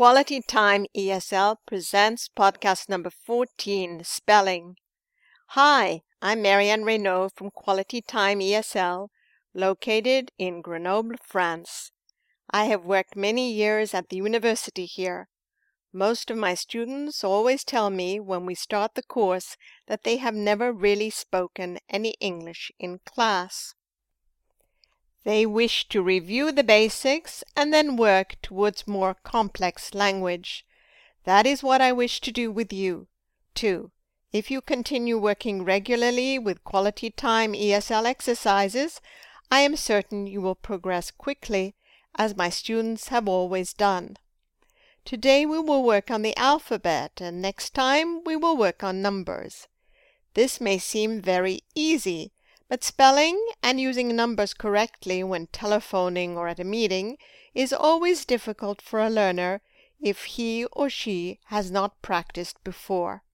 Quality Time ESL presents podcast number 14, Spelling. Hi, I'm Marianne Raynaud from Quality Time ESL, located in Grenoble, France. I have worked many years at the university here. Most of my students always tell me when we start the course that they have never really spoken any English in class. They wish to review the basics and then work towards more complex language. That is what I wish to do with you, too. If you continue working regularly with quality time ESL exercises, I am certain you will progress quickly, as my students have always done. Today we will work on the alphabet, and next time we will work on numbers. This may seem very easy, but spelling and using numbers correctly when telephoning or at a meeting is always difficult for a learner if he or she has not practiced before.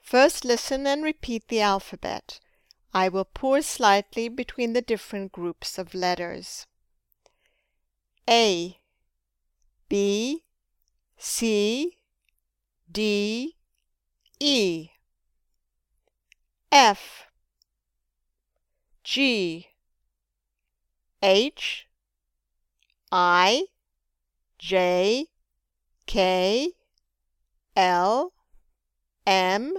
First listen and repeat the alphabet. I will pause slightly between the different groups of letters. A B C D E F G H I J K L M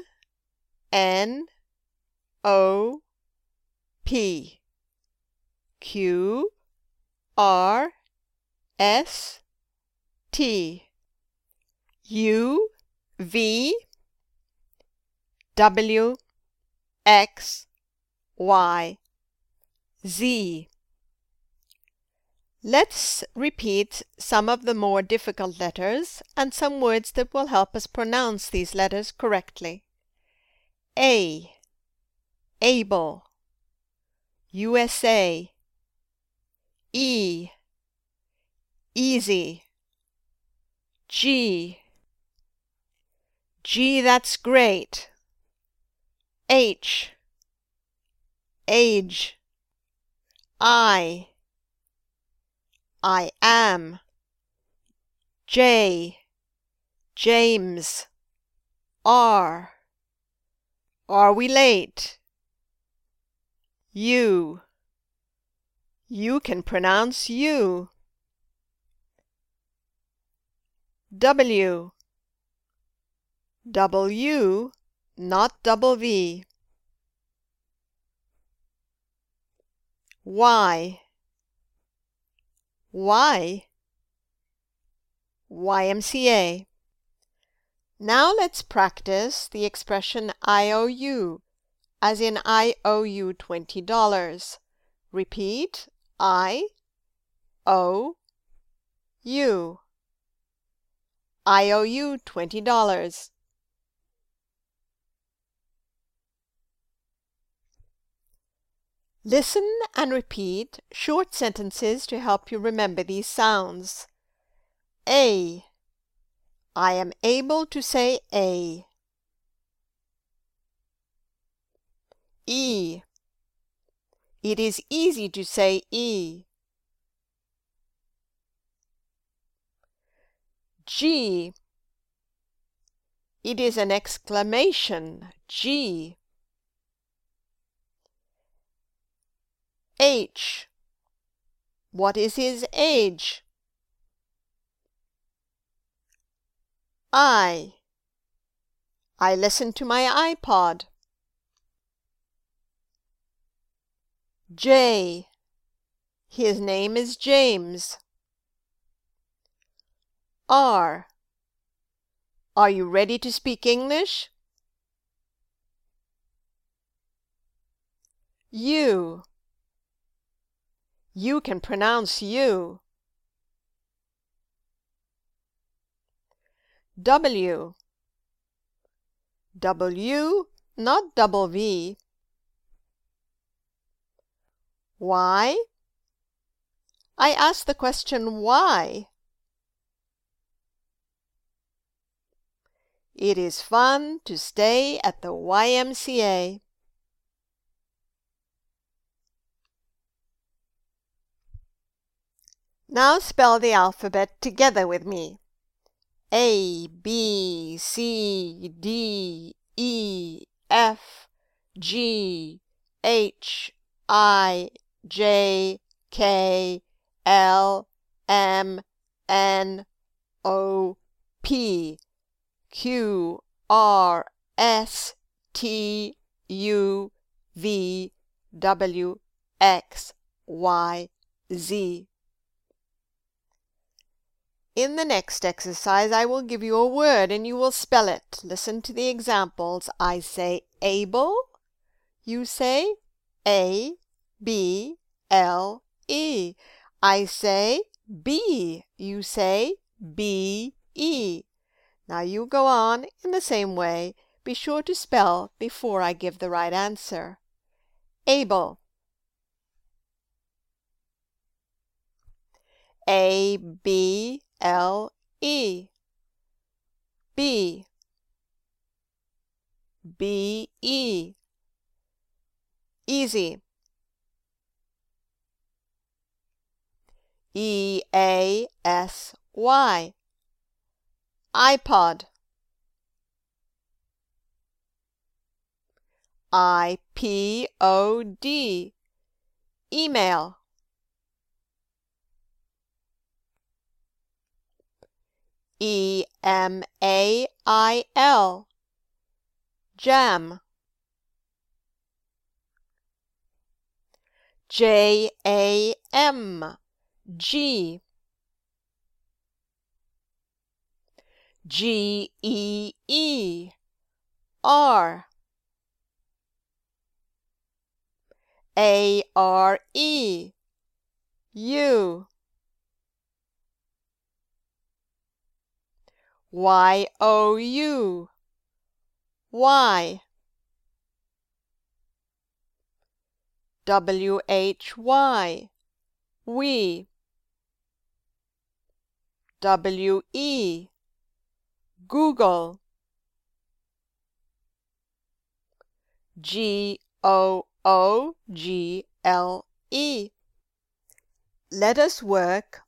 N O P. Q R S T. U V W X Y Z. Let's repeat some of the more difficult letters and some words that will help us pronounce these letters correctly. A. Able. USA. E. Easy. G. G, that's great. H. Age. I. I am. J. James. R. Are we late? You. You can pronounce you. W. W, not double V. Y. Y. YMCA. Now let's practice the expression IOU, as in I owe you $20. Repeat I O U. I owe you $20. Listen and repeat short sentences to help you remember these sounds. A. I am able to say A. E. It is easy to say E. G. It is an exclamation. G. H. What is his age? I. I listen to my iPod. J. His name is James. R. Are you ready to speak English? U. You can pronounce you. W. W, not double V. Why? I asked the question why. It is fun to stay at the YMCA. Now spell the alphabet together with me. A, B, C, D, E, F, G, H, I, J, K, L, M, N, O, P, Q, R, S, T, U, V, W, X, Y, Z. In the next exercise, I will give you a word and you will spell it. Listen to the examples. I say able. You say A, B, L, E. I say B. You say B, E. Now you go on in the same way. Be sure to spell before I give the right answer. Able. A, B, L, E. B. B, E. Easy. E, A, S, Y. iPod. I P O D. Email. E M A I L. Jam. J A M. G. G E E. R. A R E. U. Y O U. Y. W H Y. We. W E. Google. G O O G L E. Let us work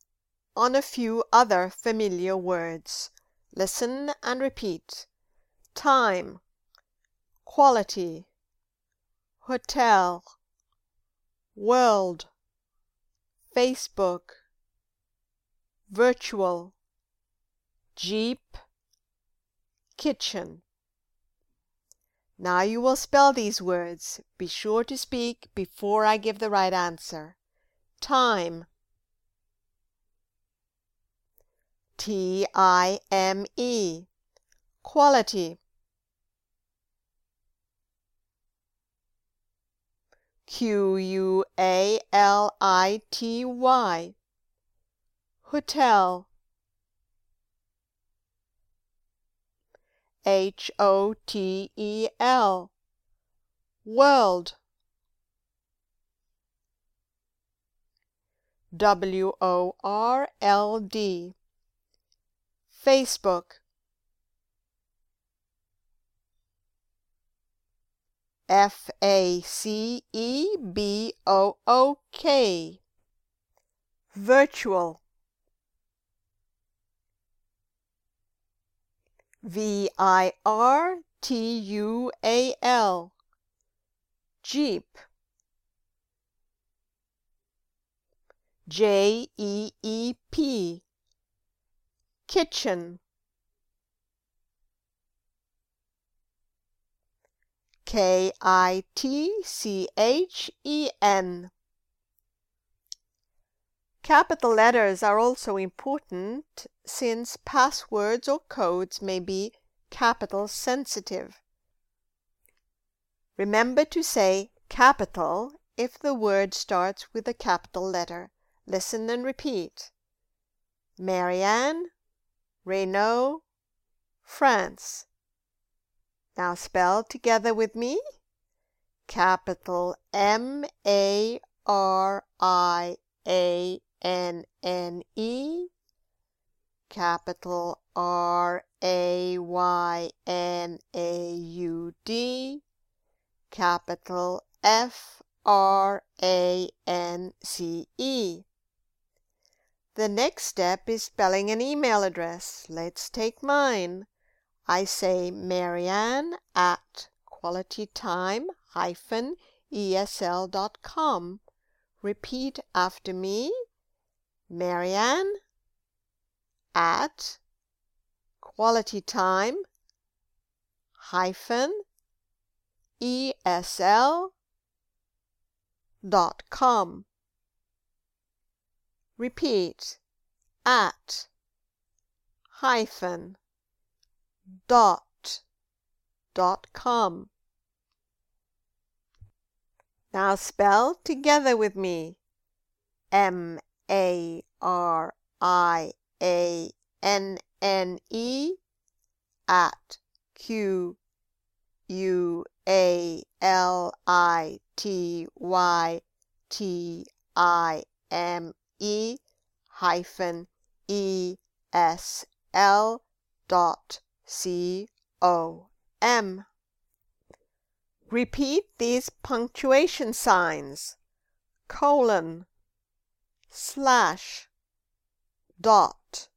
on a few other familiar words. Listen and repeat. Time, quality, hotel, world, Facebook, virtual, Jeep, kitchen. Now you will spell these words. Be sure to speak before I give the right answer. Time, T I M E. Quality. Q U A L I T Y. Hotel. H O T E L. World. W O R L D. Facebook. F A C E B O O K. Virtual. V I R T U A L. Jeep. J E E P kitchen K I T C H E N Capital letters are also important since passwords or codes may be capital sensitive. Remember to say capital if the word starts with a capital letter. Listen and repeat. Marianne Raynaud, France. Now spell together with me. Capital M A R I A N N E. Capital R A Y N A U D. Capital F R A N C E. The next step is spelling an email address. Let's take mine. I say Marianne at qualitytime-esl.com. Repeat after me. Marianne at qualitytime hyphen esl dot com. Repeat. At. Hyphen. Dot. Dot com. Now spell together with me. M A R I A N N E at Q U A L I T Y T I M E hyphen E S L dot C O M. Repeat these punctuation signs. Colon, slash, dot,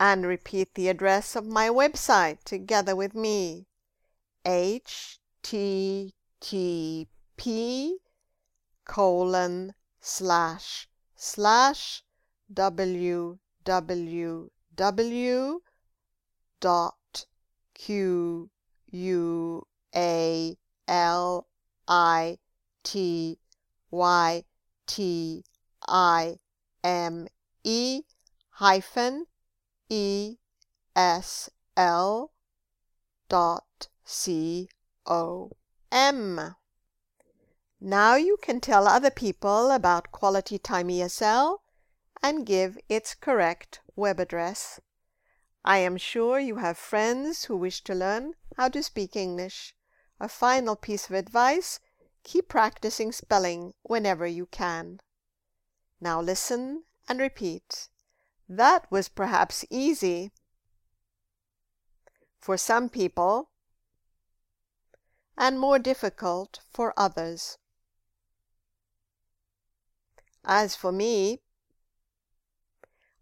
and repeat the address of my website together with me. Http colon slash slash www dot q u a l i t y t i m e hyphen e s l dot c o m. Now you can tell other people about Quality Time ESL and give its correct web address. I am sure you have friends who wish to learn how to speak English. A final piece of advice keep practicing spelling whenever you can. Now listen and repeat. That was perhaps easy for some people and more difficult for others. As for me,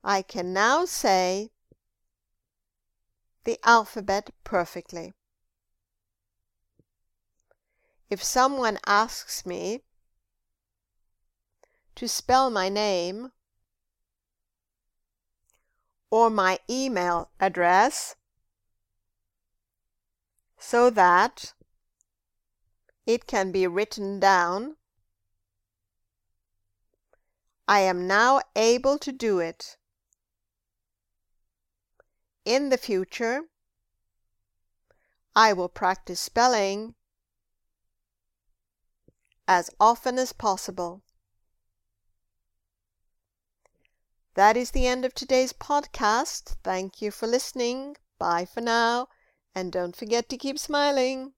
I can now say the alphabet perfectly. If someone asks me to spell my name or my email address so that it can be written down, I am now able to do it. In the future, I will practice spelling as often as possible. That is the end of today's podcast. Thank you for listening. Bye for now, and don't forget to keep smiling.